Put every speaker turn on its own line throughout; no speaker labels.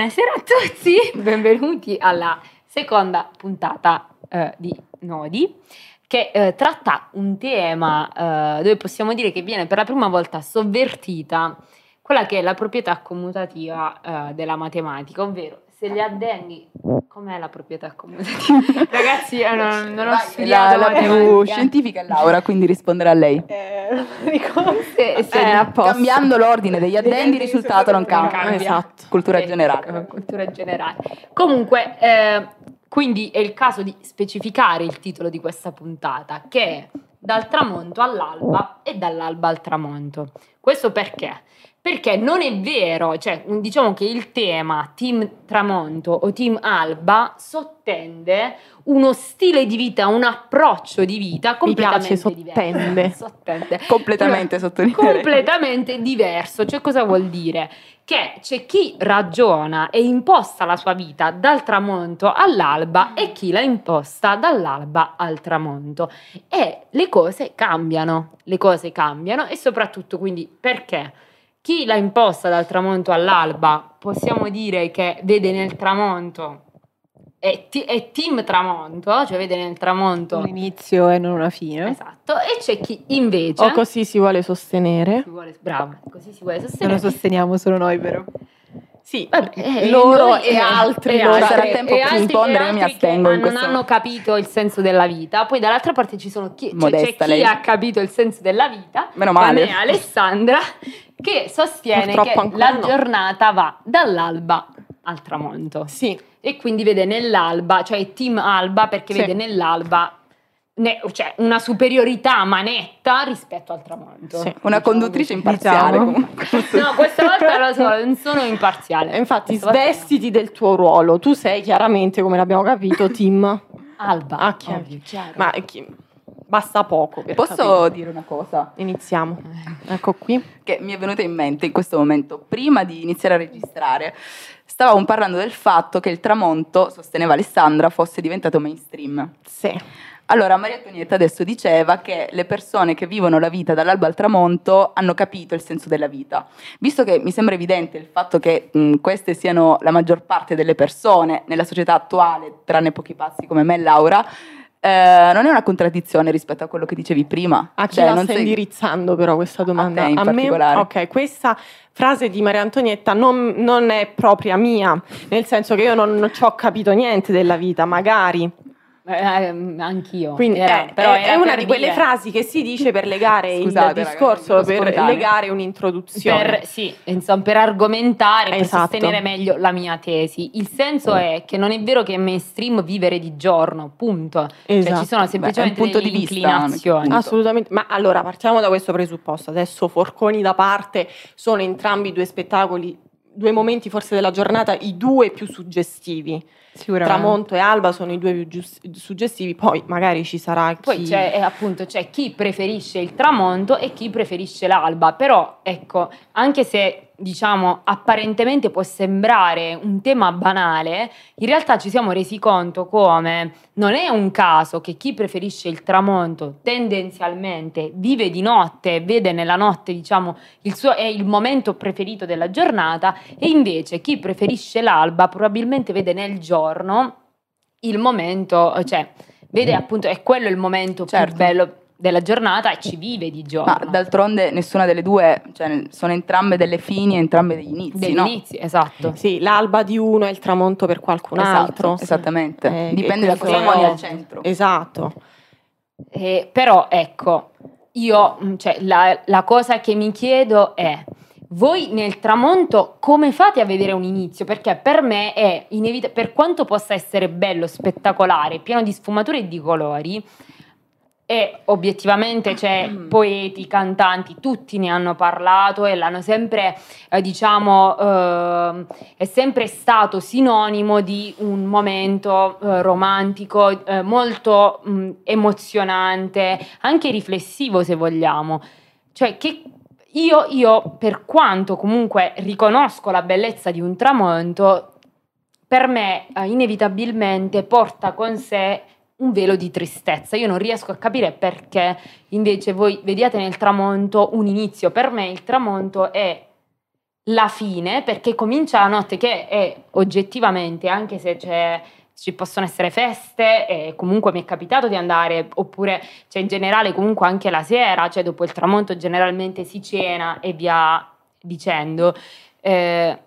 Buonasera a tutti, benvenuti alla seconda puntata eh, di Nodi che eh, tratta un tema eh, dove possiamo dire che viene per la prima volta sovvertita quella che è la proprietà commutativa eh, della matematica, ovvero se gli addendi com'è la proprietà commutativa? Ragazzi, io non, non ho
Vai,
studiato
la, la più scientifica è Laura, quindi risponderà lei.
Eh,
Se- se-
Eh, a posto.
Cambiando l'ordine degli addendi, il risultato non cambia.
cambia.
Esatto.
Cultura
Eh,
generale.
Cultura generale. Comunque, eh, quindi è il caso di specificare il titolo di questa puntata, che è Dal tramonto all'alba e dall'alba al tramonto. Questo perché? Perché non è vero, cioè un- diciamo che il tema team tramonto o team alba sottende uno stile di vita, un approccio di vita completamente
piace, sottende.
diverso. Sottende.
Completamente sottolineare.
completamente diverso. Cioè, cosa vuol dire? Che c'è chi ragiona e imposta la sua vita dal tramonto all'alba e chi la imposta dall'alba al tramonto. E le cose cambiano, le cose cambiano e soprattutto quindi perché? Chi la imposta dal tramonto all'alba possiamo dire che vede nel tramonto è, ti- è team tramonto, cioè vede nel tramonto
Un inizio e non una fine.
esatto, e c'è chi invece
O così si vuole sostenere.
si vuole, bravo, così si vuole
Non lo
sostenere.
sosteniamo solo noi, però. Sì,
Vabbè, eh,
loro
noi
e altri.
e
loro.
sarà tempo
e
per rispondere,
e
io mi astengo
non
questo-
hanno capito il senso della vita. Poi dall'altra parte ci sono chi, cioè, c'è
Modesta
chi
lei.
ha capito il senso della vita,
Meno male.
come Alessandra, che sostiene
Purtroppo
che la
no.
giornata va dall'alba al tramonto
Sì,
e quindi vede nell'alba, cioè team alba perché
Sì.
vede nell'alba ne- cioè, una superiorità manetta rispetto al tramonto.
Sì.
Una
Diciamo
conduttrice imparziale
Diciamo.
comunque.
No, questa volta lo so, non sono imparziale.
E infatti
Questa
svestiti del tuo ruolo. Tu sei chiaramente, come l'abbiamo capito, team.
Alba.
Ah, chiaro.
ovvio, chiaro.
Ma chi- basta poco. per
Posso
capire.
dire una cosa?
Iniziamo. Ecco qui.
Che mi è venuta in mente in questo momento, prima di iniziare a registrare, stavamo parlando del fatto che il tramonto, sosteneva Alessandra, fosse diventato mainstream.
Sì.
Allora, Maria Antonietta adesso diceva che le persone che vivono la vita dall'alba al tramonto hanno capito il senso della vita. Visto che mi sembra evidente il fatto che mh, queste siano la maggior parte delle persone nella società attuale, tranne pochi passi come me e Laura, eh, non è una contraddizione rispetto a quello che dicevi prima.
A chi
Cioè,
la
non
stai
sei-
indirizzando però questa domanda?
te in
me?
particolare.
Ok, questa frase di Maria Antonietta non, non è propria mia, nel senso che io non ci ho capito niente della vita, magari.
Eh, ehm, anch'io.
Quindi
Era-
eh,
però
è, una
per
di quelle
dire-
frasi che si dice per legare
Scusate,
il discorso,
non
per
spontaneo.
legare un'introduzione.
Per, sì, insomma, per argomentare, per
Esatto.
sostenere meglio la mia tesi. Il senso è che non è vero che è mainstream vivere di giorno, punto. Cioè,
Esatto.
ci sono semplicemente
Beh, punto
delle
di vista,
inclinazioni.
punto.
Assolutamente, ma allora partiamo da questo presupposto. Adesso forconi da parte, sono entrambi due spettacoli, due momenti forse della giornata, i due più suggestivi. Tramonto e Alba sono i due più gius- suggestivi, poi magari ci sarà chi...
Poi c'è eh, appunto c'è chi preferisce il tramonto e chi preferisce l'alba, però ecco, anche se diciamo apparentemente può sembrare un tema banale, in realtà ci siamo resi conto come non è un caso che chi preferisce il tramonto tendenzialmente vive di notte, vede nella notte, diciamo, il suo è il momento preferito della giornata e invece chi preferisce l'alba probabilmente vede nel giorno il momento, cioè vede appunto è quello il momento
Certo.
più bello della giornata e ci vive di giorno.
Ma d'altronde nessuna delle due, cioè, sono entrambe delle fini e entrambe degli inizi,
degli
no?
inizi, esatto.
Sì, l'alba di uno è il tramonto per qualcun
Esatto,
altro.
esattamente.
Eh,
Dipende
e
da cosa poni al centro.
Esatto.
Eh, però ecco, io, mm, cioè, la, la cosa che mi chiedo è, voi nel tramonto come fate a vedere un inizio? Perché per me è inevitabile, per quanto possa essere bello, spettacolare, pieno di sfumature e di colori, e obiettivamente c'è
Mm.
poeti, cantanti, tutti ne hanno parlato e l'hanno sempre, eh, diciamo, eh, è sempre stato sinonimo di un momento eh, romantico, eh, molto mh, emozionante, anche riflessivo se vogliamo. Cioè che io, io, per quanto comunque riconosco la bellezza di un tramonto, per me eh, inevitabilmente porta con sé un velo di tristezza. Io non riesco a capire perché invece voi vediate nel tramonto un inizio. Per me il tramonto è la fine, perché comincia la notte che è oggettivamente, anche se c'è ci possono essere feste e comunque mi è capitato di andare oppure cioè in generale comunque anche la sera, cioè dopo il tramonto generalmente si cena e via dicendo. Eh,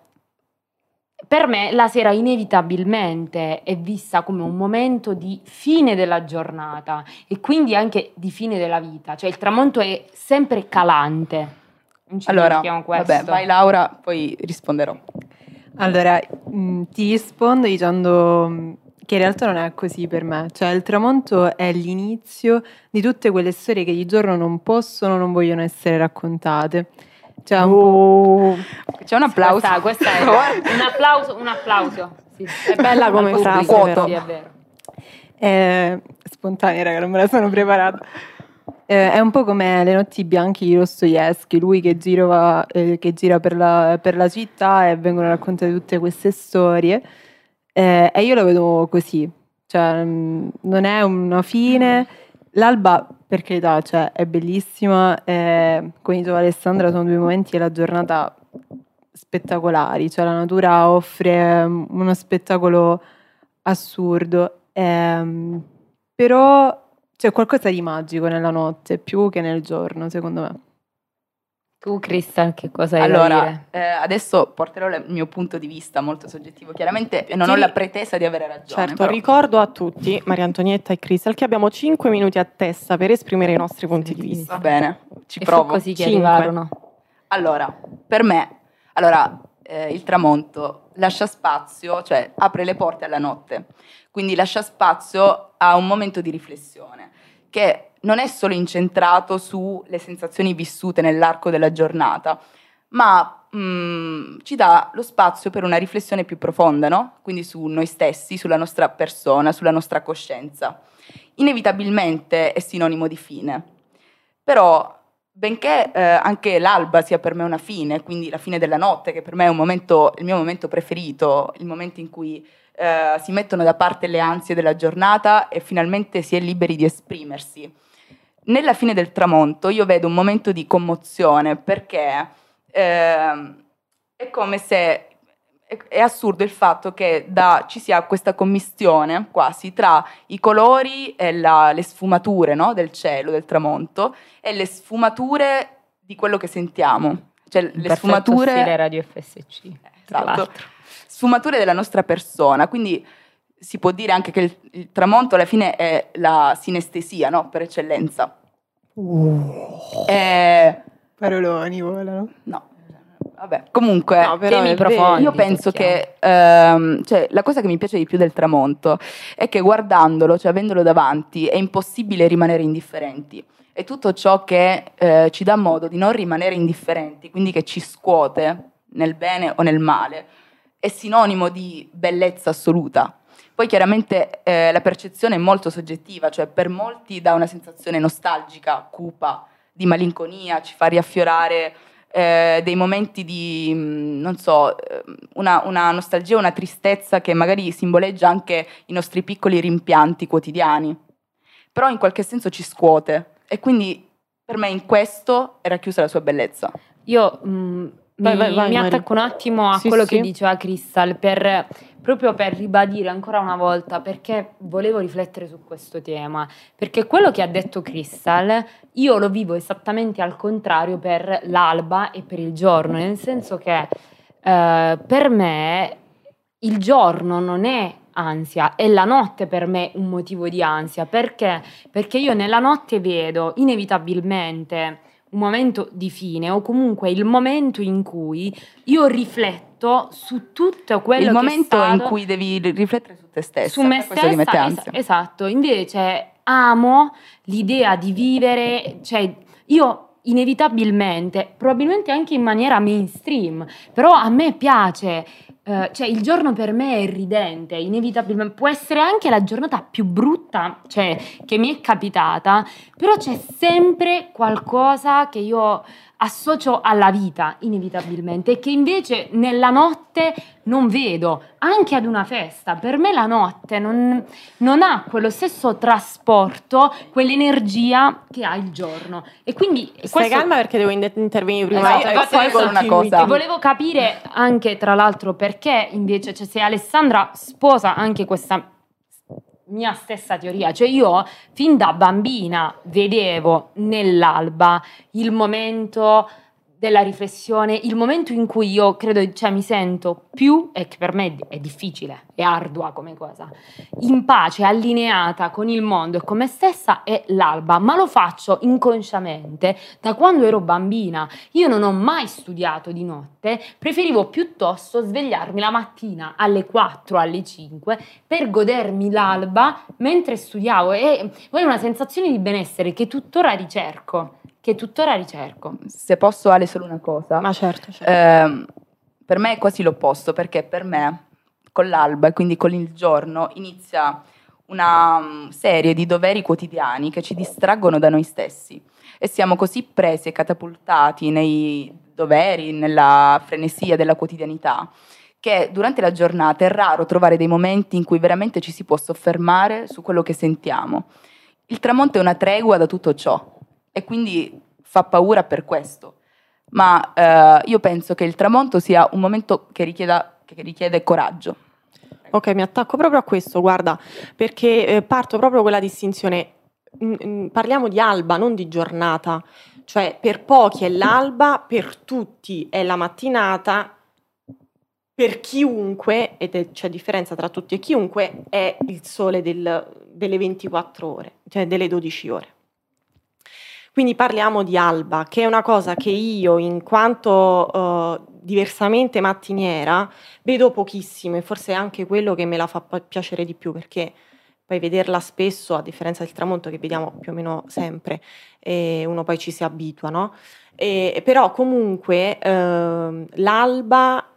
per me la sera inevitabilmente è vista come un momento di fine della giornata e quindi anche di fine della vita, cioè il tramonto è sempre calante.
allora, vabbè, vai Laura, poi risponderò.
Allora, mh, mm, ti rispondo dicendo mm, che in realtà non è così per me, cioè il tramonto è l'inizio di tutte quelle storie che di giorno non possono, non vogliono essere raccontate.
Cioè un oh.
C'è un applauso. Questa, questa è un applauso, un applauso.
Sì. È bella come frase,
sì, è vero.
È spontanea, raga, non me la sono preparata. Eh, è un po' come Le notti bianche di Dostoevsky, lui che, gira, eh, che gira per, la, per, la, città e vengono raccontate tutte queste storie. Eh, e io lo vedo così, cioè mm, non è una fine. L'alba, per carità, cioè, è bellissima. Eh, con e Alessandra sono due momenti della giornata spettacolari, cioè la natura offre mm, uno spettacolo assurdo. Ehm, però c'è qualcosa di magico nella notte più che nel giorno, secondo me.
Tu, Crystal, che cosa hai
allora,
da dire?
Eh, adesso porterò il mio punto di vista molto soggettivo, chiaramente, e non ho la pretesa di avere ragione.
Certo, però. ricordo a tutti, Maria Antonietta e Crystal, che abbiamo 5 minuti a testa per esprimere i nostri punti di vista.
Va bene, ci
e
provo.
così che arrivarono.
Allora, per me, allora, eh, il tramonto lascia spazio, cioè apre le porte alla notte, quindi lascia spazio a un momento di riflessione che non è solo incentrato sulle sensazioni vissute nell'arco della giornata, ma mh, mm, ci dà lo spazio per una riflessione più profonda, no? Quindi su noi stessi, sulla nostra persona, sulla nostra coscienza. Inevitabilmente è sinonimo di fine. Però, benché eh, anche l'alba sia per me una fine, quindi la fine della notte, che per me è momento, il mio momento preferito, il momento in cui eh, si mettono da parte le ansie della giornata e finalmente si è liberi di esprimersi nella fine del tramonto io vedo un momento di commozione perché eh, è come se è, è, assurdo il fatto che da, ci sia questa commistione quasi tra i colori e la, le sfumature no, del cielo, del tramonto e le sfumature di quello che sentiamo. Cioè, le
Perfetto
sfumature
stile radio FSC.
Esatto. Sfumature della nostra persona, quindi si può dire anche che il, il tramonto alla fine è la sinestesia, no? Per eccellenza.
Uh. Eh, Paroloni volano.
No. Vabbè, comunque,
no, temi profondi,
io penso che ehm, cioè, la cosa che mi piace di più del tramonto è che guardandolo, cioè avendolo davanti, è impossibile rimanere indifferenti. E tutto ciò che eh, ci dà modo di non rimanere indifferenti, quindi che ci scuote nel bene o nel male, è sinonimo di bellezza assoluta. Poi chiaramente eh, la percezione è molto soggettiva, cioè per molti dà una sensazione nostalgica, cupa, di malinconia, ci fa riaffiorare eh, dei momenti di, mm, non so, eh, una, una nostalgia, una tristezza che magari simboleggia anche i nostri piccoli rimpianti quotidiani, però in qualche senso ci scuote e quindi per me in questo è racchiusa la sua bellezza.
Io mh, mm, vai, mi, vai, vai, mi attacco un attimo a sì, quello sì. che diceva Crystal per proprio per ribadire ancora una volta perché volevo riflettere su questo tema, perché quello che ha detto Crystal io lo vivo esattamente al contrario per l'alba e per il giorno, nel senso che eh, per me il giorno non è ansia e la notte per me un motivo di ansia, perché? Perché io nella notte vedo inevitabilmente un momento di fine o comunque il momento in cui io rifletto su tutto quello
il
che
è stato... Il momento
in
cui devi riflettere su te stessa.
Su me stessa, es- esatto. Invece amo l'idea di vivere, cioè io inevitabilmente, probabilmente anche in maniera mainstream, però a me piace Uh, cioè il giorno per me è ridente, inevitabilmente può essere anche la giornata più brutta cioè, che mi è capitata, però c'è sempre qualcosa che io associo alla vita inevitabilmente e che invece nella notte non vedo, anche ad una festa. Per me la notte non, non ha quello stesso trasporto, quell'energia che ha il giorno. E quindi
Stai
questo...
calma perché devo in- intervenire prima.
Esatto,
e
infatti
poi
è una cosa.
E volevo capire anche, tra l'altro, perché invece, cioè, se Alessandra sposa anche questa mia stessa teoria, cioè io fin da bambina vedevo nell'alba il momento della riflessione, il momento in cui io credo, cioè mi sento più, e che per me è difficile, è ardua come cosa, in pace, allineata con il mondo e con me stessa è l'alba, ma lo faccio inconsciamente da quando ero bambina. Io non ho mai studiato di notte, preferivo piuttosto svegliarmi la mattina alle 4, alle 5 per godermi l'alba mentre studiavo. E poi è una sensazione di benessere che tuttora ricerco, che tuttora ricerco.
Se posso Ale solo una cosa.
Ma certo, certo.
Ehm, per me è quasi l'opposto, perché per me con l'alba e quindi con il giorno inizia una mm, serie di doveri quotidiani che ci distraggono da noi stessi e siamo così presi e catapultati nei doveri, nella frenesia della quotidianità, che durante la giornata è raro trovare dei momenti in cui veramente ci si può soffermare su quello che sentiamo. Il tramonto è una tregua da tutto ciò e quindi fa paura per questo ma eh, io penso che il tramonto sia un momento che, richieda- che richiede coraggio.
Ok, mi attacco proprio a questo, guarda, perché eh, parto proprio quella distinzione. Mm, mm, parliamo di alba, non di giornata. Cioè, per pochi è l'alba, per tutti è la mattinata, per chiunque, ed è- c'è differenza tra tutti e chiunque, è il sole del- delle 24 ore, cioè delle 12 ore. Quindi parliamo di alba, che è una cosa che io, in quanto eh, diversamente mattiniera, vedo pochissimo e forse è anche quello che me la fa piacere di più perché poi vederla spesso, a differenza del tramonto che vediamo più o meno sempre, e uno poi ci si abitua, no? E- però comunque ehm, l'alba,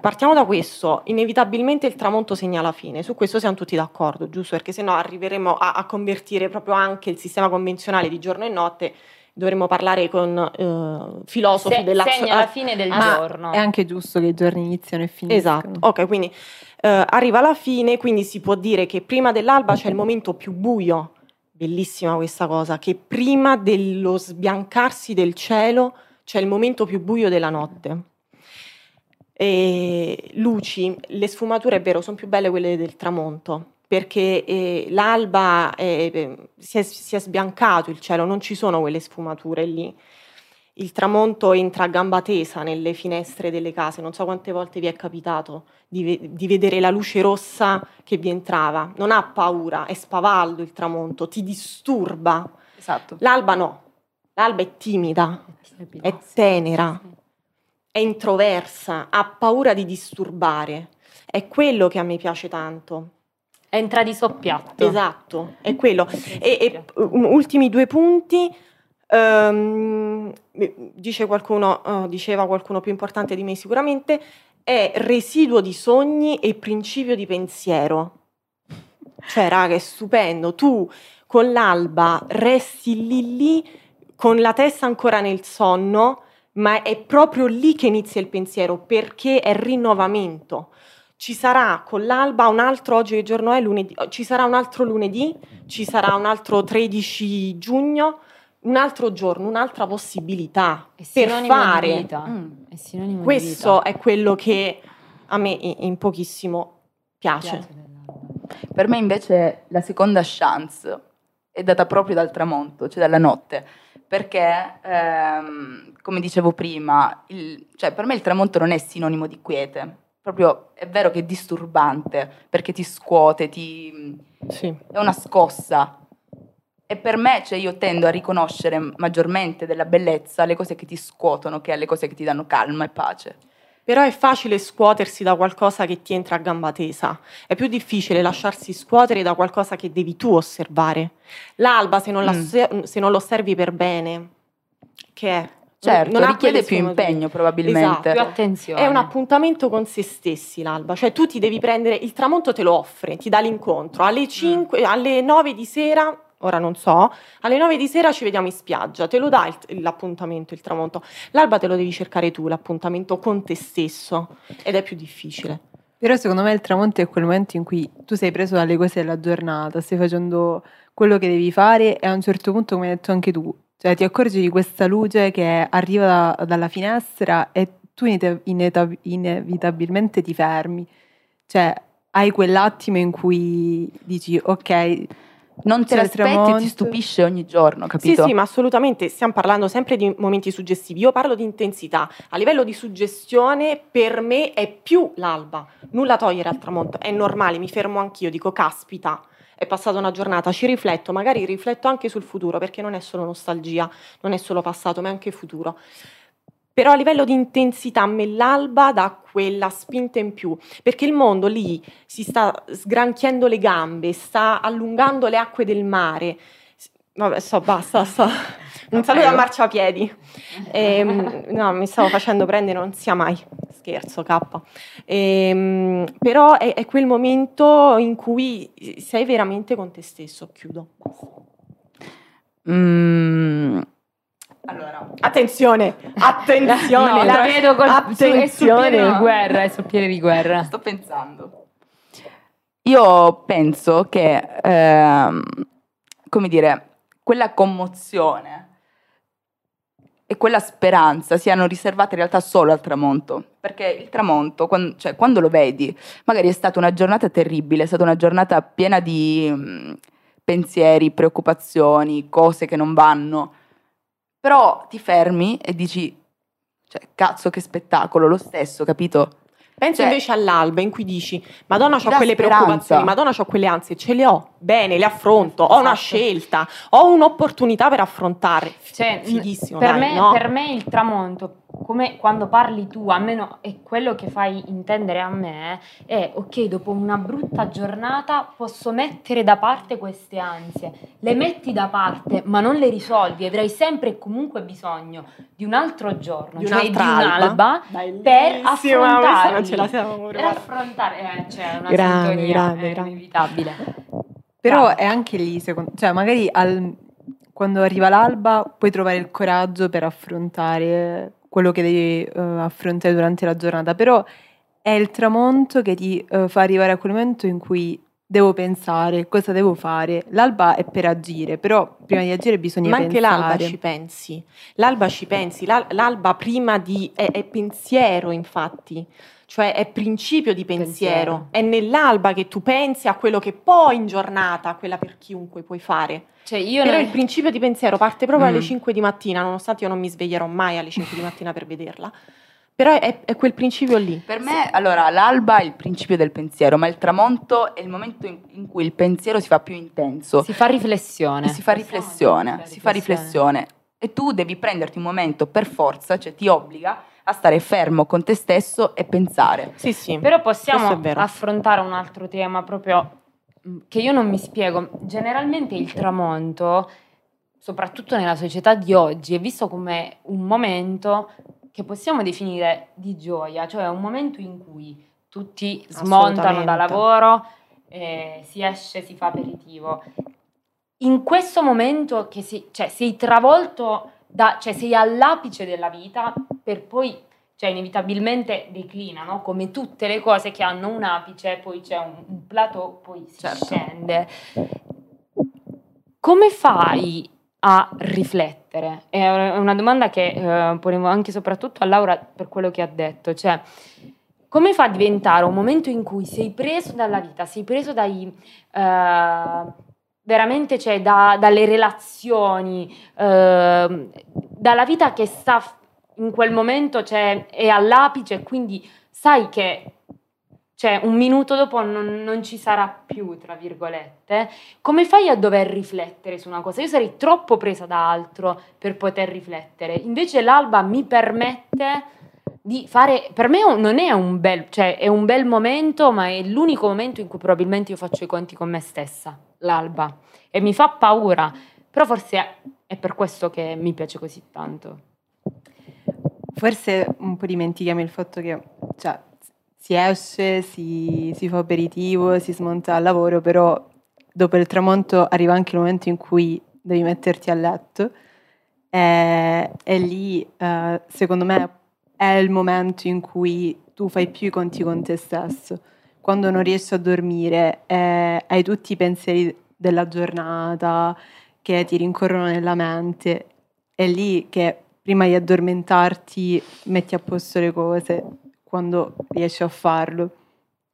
partiamo da questo, inevitabilmente il tramonto segna la fine, su questo siamo tutti d'accordo, giusto? Perché sennò arriveremo a, a convertire proprio anche il sistema convenzionale di giorno e notte, dovremmo parlare con eh, filosofi
Se-
della
segna la fine del
Ma
giorno.
È anche giusto che i giorni iniziano e finiscono.
Esatto, ok, quindi eh, arriva la fine, quindi si può dire che prima dell'alba c'è il momento più buio, bellissima questa cosa, che prima dello sbiancarsi del cielo c'è il momento più buio della notte. E luci, le sfumature è vero, sono più belle quelle del tramonto, perché eh, l'alba è- eh, si, è, si è sbiancato il cielo, non ci sono quelle sfumature lì. Il tramonto entra a gamba tesa nelle finestre delle case, non so quante volte vi è capitato di, di vedere la luce rossa che vi entrava. Non ha paura, è spavaldo il tramonto, ti disturba.
Esatto.
L'alba no, l'alba è timida, è tenera, è introversa, ha paura di disturbare. È quello che a me piace tanto.
Entra di soppiatto.
Esatto, è quello. E, e, um, ultimi due punti. ehm, dice qualcuno, eh, diceva qualcuno più importante di me sicuramente, è residuo di sogni e principio di pensiero. Cioè, raga, è stupendo. Tu con l'alba resti lì lì con la testa ancora nel sonno, ma è proprio lì che inizia il pensiero perché è rinnovamento. Ci sarà con l'alba un altro, oggi che giorno è? Lunedì. Ci sarà un altro lunedì, ci sarà un altro 13 giugno, un altro giorno, un'altra possibilità
È
per fare.
vita.
Mm.
È
Questo
vita.
è quello che a me in pochissimo piace.
Per me invece la seconda chance è data proprio dal tramonto, cioè dalla notte, perché ehm, come dicevo prima, il- cioè per me il tramonto non è sinonimo di quiete, proprio è vero che è disturbante perché ti scuote, ti,
Sì.
è una scossa. E per me, cioè, io tendo a riconoscere maggiormente della bellezza le cose che ti scuotono che alle cose che ti danno calma e pace.
Però è facile scuotersi da qualcosa che ti entra a gamba tesa, è più difficile lasciarsi scuotere da qualcosa che devi tu osservare. L'alba, se non, la
Mm.
osser- se non lo osservi per bene, che è?
Certo,
Non
richiede più impegno probabilmente.
Più attenzione.
È un appuntamento con se stessi l'alba, cioè tu ti devi prendere, il tramonto te lo offre, ti dà l'incontro, alle, 5, alle 9 di sera ora non so, alle 9 di sera ci vediamo in spiaggia, te lo dà il, l'appuntamento, il tramonto. L'alba te lo devi cercare tu, l'appuntamento con te stesso ed è più difficile.
Però secondo me il tramonto è quel momento in cui tu sei preso dalle cose della giornata, stai facendo quello che devi fare e a un certo punto, come hai detto anche tu, cioè ti accorgi di questa luce che arriva da, dalla finestra e tu inevitabilmente ti fermi. Cioè hai quell'attimo in cui dici ok,
non te l'aspetti e ti stupisce ogni giorno, capito?
Sì, sì, ma assolutamente stiamo parlando sempre di momenti suggestivi. Io parlo di intensità. A livello di suggestione, per me è più l'alba. Nulla togliere al tramonto. È normale, mi fermo anch'io, dico caspita. È passata una giornata, ci rifletto, magari rifletto anche sul futuro, perché non è solo nostalgia, non è solo passato, ma è anche futuro. Però a livello di intensità me l'alba dà quella spinta in più, perché il mondo lì si sta sgranchiando le gambe, sta allungando le acque del mare. Vabbè, so, basta, so. Un saluto a marciapiedi. Ehm, no, mi stavo facendo prendere, non sia mai. Scherzo, K. Ehm, però è, è, quel momento in cui sei veramente con te stesso. Chiudo.
Mm,
allora, attenzione, attenzione,
no, la vedo col attenzione. Su, è sul piede di guerra, è sul piede di guerra.
Sto pensando. Io penso che, ehm, come dire, quella commozione e quella speranza siano riservate in realtà solo al tramonto, perché il tramonto, quando, cioè, quando lo vedi, magari è stata una giornata terribile, è stata una giornata piena di mh, mm, pensieri, preoccupazioni, cose che non vanno però ti fermi e dici, cioè, cazzo che spettacolo, lo stesso, capito?
Penso cioè, invece all'alba in cui dici, Madonna, ho quelle speranza. preoccupazioni, Madonna, ho quelle ansie, ce le ho, bene, le affronto, ho una esatto. scelta, ho un'opportunità per affrontare.
Cioè, Fighissimo, per, dai, me, no? per me il tramonto come quando parli tu, almeno è quello che fai intendere a me, è ok, dopo una brutta giornata posso mettere da parte queste ansie, le metti da parte, ma non le risolvi, avrai sempre e comunque bisogno di un altro giorno, di cioè di un'alba, per affrontare, ce la siamo per affrontare, eh, cioè una grande, sintonia grande, è grande. inevitabile.
Però grande. è anche lì, secondo, cioè magari al, quando arriva l'alba puoi trovare il coraggio per affrontare quello che devi uh, affrontare durante la giornata, però è il tramonto che ti uh, fa arrivare a quel momento in cui devo pensare cosa devo fare. L'alba è per agire, però prima di agire bisogna
Ma
anche
pensare. l'alba ci pensi. L'alba ci pensi, l'alba prima di è, è pensiero, infatti cioè è principio di pensiero. pensiero. È nell'alba che tu pensi a quello che poi in giornata, quella per chiunque puoi fare. Cioè io Però non... il principio di pensiero parte proprio mm. alle 5 di mattina, nonostante io non mi sveglierò mai alle 5 di mattina per vederla. Però è, è, quel principio lì.
Per me, allora, l'alba è il principio del pensiero, ma il tramonto è il momento in, in cui il pensiero si fa più intenso.
Si fa riflessione.
Si fa riflessione, si fa riflessione. E tu devi prenderti un momento per forza, cioè ti obbliga a stare fermo con te stesso e pensare.
Sì, sì.
Però possiamo affrontare un altro tema proprio mm, che io non mi spiego. Generalmente il tramonto, soprattutto nella società di oggi, è visto come un momento che possiamo definire di gioia, cioè un momento in cui tutti smontano da lavoro, eh, si esce, si fa aperitivo. In questo momento che si, cioè, sei travolto da, cioè sei all'apice della vita per poi, cioè inevitabilmente declina, no? come tutte le cose che hanno un apice, poi c'è un, un plateau, poi si certo. scende. Come fai a riflettere? È una domanda che eh, ponevo anche e soprattutto a Laura per quello che ha detto, cioè come fa a diventare un momento in cui sei preso dalla vita, sei preso dai... Uh, veramente cioè, da, dalle relazioni, eh, dalla vita che sta in quel momento cioè, è all'apice quindi sai che cioè, un minuto dopo non, non, ci sarà più, tra virgolette, come fai a dover riflettere su una cosa? Io sarei troppo presa da altro per poter riflettere, invece l'alba mi permette di fare, per me non è un bel, cioè è un bel momento, ma è l'unico momento in cui probabilmente io faccio i conti con me stessa l'alba e mi fa paura, però forse è per questo che mi piace così tanto.
Forse un po' dimentichiamo il fatto che cioè, si esce, si, si, fa aperitivo, si smonta al lavoro, però dopo il tramonto arriva anche il momento in cui devi metterti a letto e, e lì eh, secondo me è il momento in cui tu fai più i conti con te stesso. Quando non riesci a dormire eh, hai tutti i pensieri della giornata che ti rincorrono nella mente, è lì che prima di addormentarti metti a posto le cose quando riesci a farlo.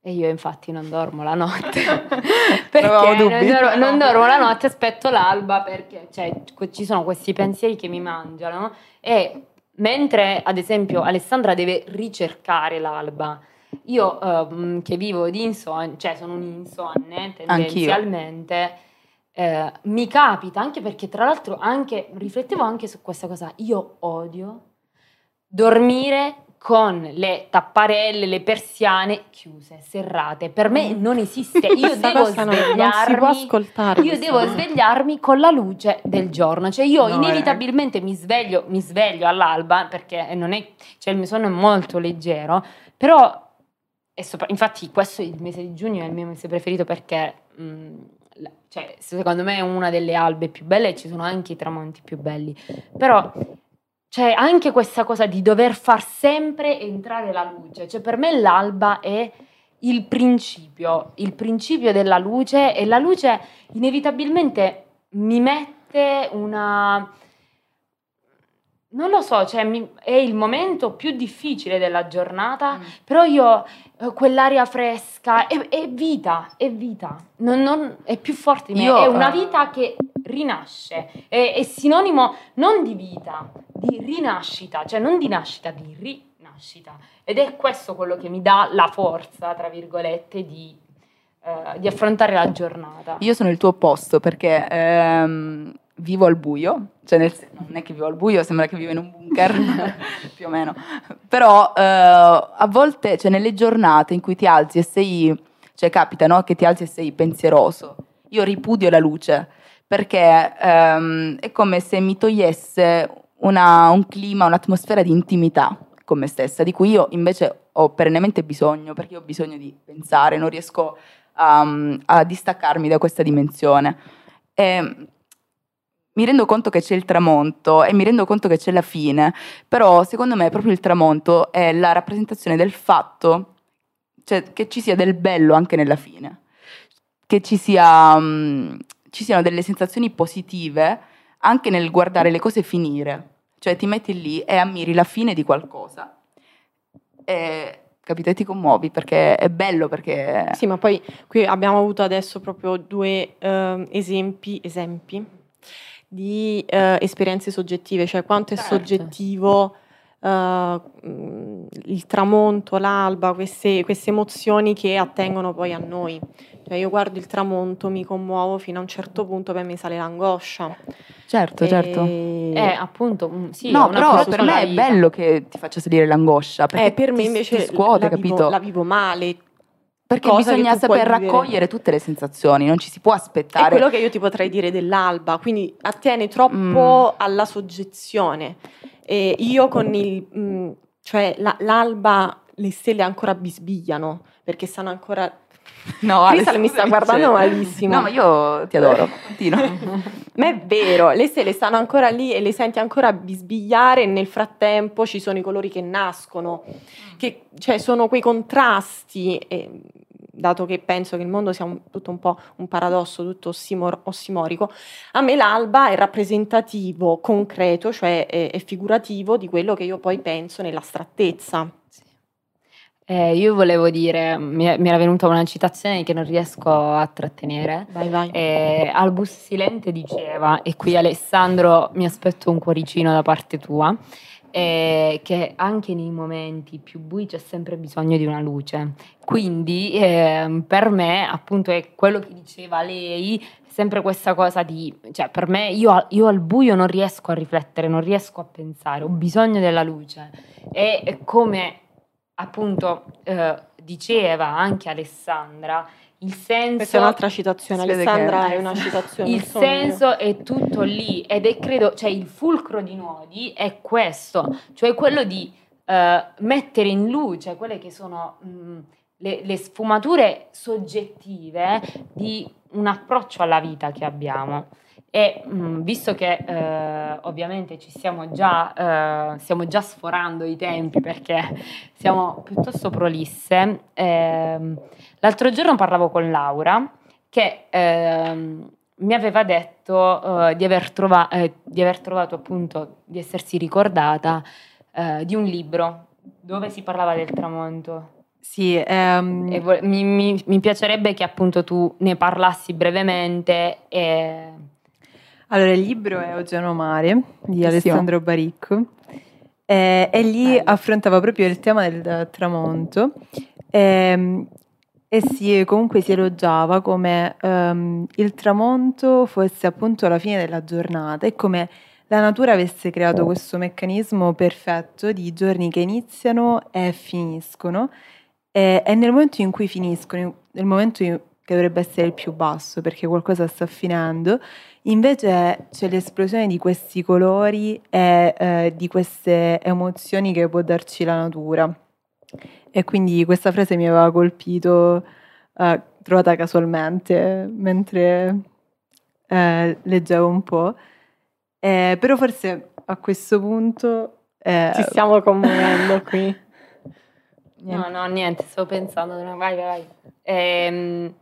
E io infatti non dormo la notte perché non dormo, non dormo, la notte, aspetto l'alba perché cioè, ci sono questi pensieri che mi mangiano e mentre ad esempio Alessandra deve ricercare l'alba, io uh, che vivo di insonnia, cioè sono un'insonne tendenzialmente, eh, mi capita anche perché tra l'altro anche, riflettevo anche su questa cosa, io odio dormire con le tapparelle, le persiane chiuse, serrate. Per me mm. non esiste. Io devo svegliarmi. io devo svegliarmi con la luce del giorno. Cioè, io no, inevitabilmente eh. mi sveglio, mi sveglio all'alba perché non è, cioè il mio sonno è molto leggero. Però, sopra, infatti, questo il mese di giugno, è il mio mese preferito perché. Mh, mm, cioè, secondo me è una delle albe più belle e ci sono anche i tramonti più belli. Però cioè, anche questa cosa di dover far sempre entrare la luce. Cioè, per me l'alba è il principio, il principio della luce e la luce inevitabilmente mi mette una... Non lo so, cioè mi, è il momento più difficile della giornata, mm. però io eh, quell'aria fresca è, è, vita, è vita, non, non, è più forte di me, io, è una eh, vita che rinasce, è, è sinonimo non di vita, di rinascita, cioè non di nascita, di rinascita. Ed è questo quello che mi dà la forza, tra virgolette, di, eh, di affrontare la giornata.
Io sono il tuo opposto perché ehm, vivo al buio, cioè nel, non è che vivo al buio, sembra che vivo in un bunker, più o meno, però eh, a volte, cioè nelle giornate in cui ti alzi e sei, cioè capita no? che ti alzi e sei pensieroso, io ripudio la luce perché ehm, è come se mi togliesse una, un clima, un'atmosfera di intimità con me stessa, di cui io invece ho perennemente bisogno, perché ho bisogno di pensare, non riesco a, a distaccarmi da questa dimensione. E mi rendo conto che c'è il tramonto e mi rendo conto che c'è la fine, però secondo me proprio il tramonto è la rappresentazione del fatto cioè, che ci sia del bello anche nella fine, che ci sia... Um, ci siano delle sensazioni positive anche nel guardare le cose finire. Cioè ti metti lì e ammiri la fine di qualcosa. E capito? E ti commuovi perché è bello perché...
Sì, ma poi qui abbiamo avuto adesso proprio due uh, esempi, esempi di uh, esperienze soggettive, cioè quanto è certo. soggettivo uh, il tramonto, l'alba, queste, queste emozioni che attengono poi a noi. Cioè io guardo il tramonto, mi commuovo fino a un certo punto, poi mi sale l'angoscia.
Certo, e... certo.
Eh, appunto, mm, sì,
no, però per me è bello che ti faccia salire l'angoscia, perché eh, per me invece scuote,
la,
capito?
Vivo, la vivo male,
perché bisogna saper raccogliere tutte le sensazioni, non ci si può aspettare. È
quello che io ti potrei dire dell'alba, quindi attiene troppo mm. alla soggezione. E io con il... Mh, mm, cioè la, l'alba, le stelle ancora bisbigliano, perché stanno ancora No, Crystal mi sta guardando malissimo.
No, ma io ti adoro,
ma è vero, le stelle stanno ancora lì e le senti ancora bisbigliare e nel frattempo ci sono i colori che nascono, che cioè, sono quei contrasti, e, dato che penso che il mondo sia un, tutto un po' un paradosso, tutto ossimor- ossimorico, a me l'alba è rappresentativo, concreto, cioè è, è figurativo di quello che io poi penso nell'astrattezza.
Eh, io volevo dire, mi, mi, era venuta una citazione che non riesco a trattenere.
Vai, vai.
Eh, Albus Silente diceva, e qui Alessandro mi aspetto un cuoricino da parte tua, eh, che anche nei momenti più bui c'è sempre bisogno di una luce. Quindi ehm, per me, appunto, è quello che diceva lei, sempre questa cosa di, cioè per me io, io, al buio non riesco a riflettere, non riesco a pensare, ho bisogno della luce. E come appunto eh, diceva anche Alessandra, il senso...
Questa è un'altra citazione, Alessandra è una citazione.
Il senso è tutto lì ed è credo, cioè il fulcro di Nodi è questo, cioè quello di uh, mettere in luce quelle che sono mh, le, le, sfumature soggettive di un approccio alla vita che abbiamo. E mh, mm, visto che eh, ovviamente ci stiamo già, eh, stiamo già sforando i tempi perché siamo piuttosto prolisse, eh, l'altro giorno parlavo con Laura che ehm, mi aveva detto eh, di aver, trova- eh, di, aver trovato appunto, di essersi ricordata eh, di un libro dove si parlava del tramonto.
Sì,
ehm... vo- mi, mi, mi, piacerebbe che appunto tu ne parlassi brevemente. E...
Allora, il libro è Oceano Mare di Alessandro Baricco e, e lì Bello. affrontava proprio il tema del tramonto. E, ehm, e si, comunque si elogiava come um, il tramonto fosse appunto la fine della giornata e come la natura avesse creato questo meccanismo perfetto di giorni che iniziano e finiscono e, e nel momento in cui finiscono, nel momento in, che dovrebbe essere il più basso perché qualcosa sta finendo, invece c'è l'esplosione di questi colori e eh, di queste emozioni che può darci la natura. E quindi questa frase mi aveva colpito, eh, trovata casualmente mentre eh, leggevo un po'. Eh, però forse a questo punto...
Eh, Ci stiamo commuovendo qui.
No, no, niente, stavo pensando, vai, vai, vai. Ehm,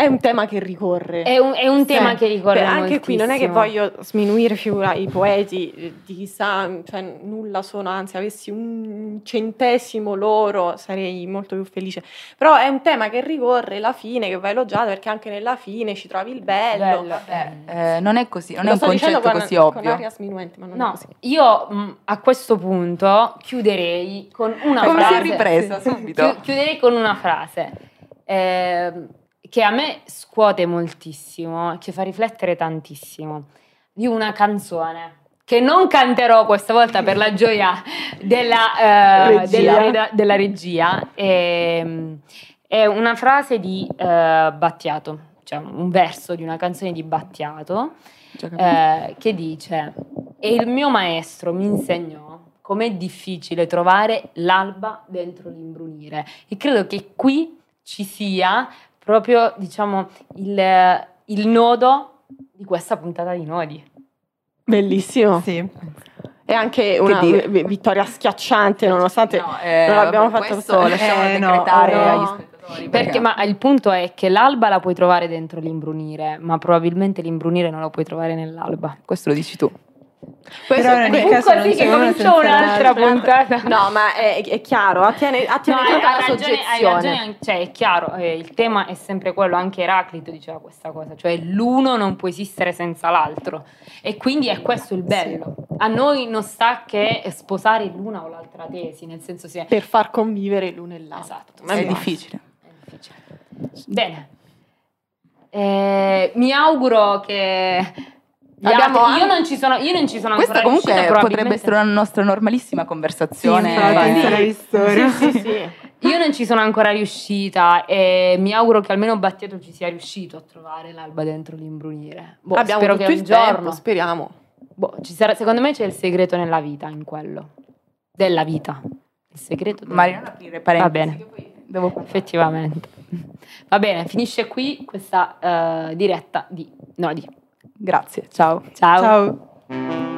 è un tema che ricorre.
È un, è un tema sì. che ricorre. Beh,
anche qui non è che voglio sminuire figura, i poeti di chissà, cioè nulla sono, anzi avessi un centesimo loro sarei molto più felice. Però è un tema che ricorre la fine, che va elogiato perché anche nella fine ci trovi il bello. bello.
Eh, eh, non è così, non Lo è un concetto con, così ovvio. Con
aria sminuente, ma non
no,
è così.
Io mh, mm, a questo punto chiuderei con una
Come
frase.
Come si è ripresa subito?
chiuderei con una frase. Eh, che a me scuote moltissimo, che fa riflettere tantissimo, di una canzone che non canterò questa volta per la gioia della, uh, regia. Della, della, regia. È, ehm, è, una frase di uh, Battiato, cioè un verso di una canzone di Battiato uh, che dice e il mio maestro mi insegnò com'è difficile trovare l'alba dentro l'imbrunire e credo che qui ci sia proprio diciamo il, il nodo di questa puntata di nodi.
Bellissimo.
Sì.
E anche una vittoria schiacciante, nonostante no, eh, non l'abbiamo fatto
questo. Lasciamo eh, decretare no, agli spettatori.
Perché, perché ma il punto è che l'alba la puoi trovare dentro l'imbrunire, ma probabilmente l'imbrunire non lo puoi trovare nell'alba.
Questo lo dici tu.
Questo Però caso così che comincia un'altra puntata.
No, ma è, è chiaro, attiene, attiene no, alla ragione, soggezione.
Ragione, cioè, è chiaro, eh, il tema è sempre quello, anche Eraclito diceva questa cosa, cioè l'uno non può esistere senza l'altro. E quindi è questo il bello. Sì. A noi non sta che sposare l'una o l'altra tesi, nel senso sia...
Per far convivere l'uno e l'altro.
Esatto. Ma è, difficile. è difficile.
Bene. Eh, mi auguro che
Abbiamo
io, non ci sono, io non ci sono
Questa
comunque
riuscita, potrebbe essere una nostra normalissima conversazione.
Sì,
sì, sì, sì, Io non ci sono ancora riuscita e mi auguro che almeno Battiato ci sia riuscito a trovare l'alba dentro l'imbrunire.
Boh, Abbiamo spero che un giorno, tempo, speriamo.
Boh, sarà, secondo me c'è il segreto nella vita, in quello. Della vita. Il segreto della
Maria, non aprire parentesi.
Va bene. Devo Effettivamente. Va bene, finisce qui questa uh, diretta di Nodi.
Grazie, ciao.
Ciao.
Ciao.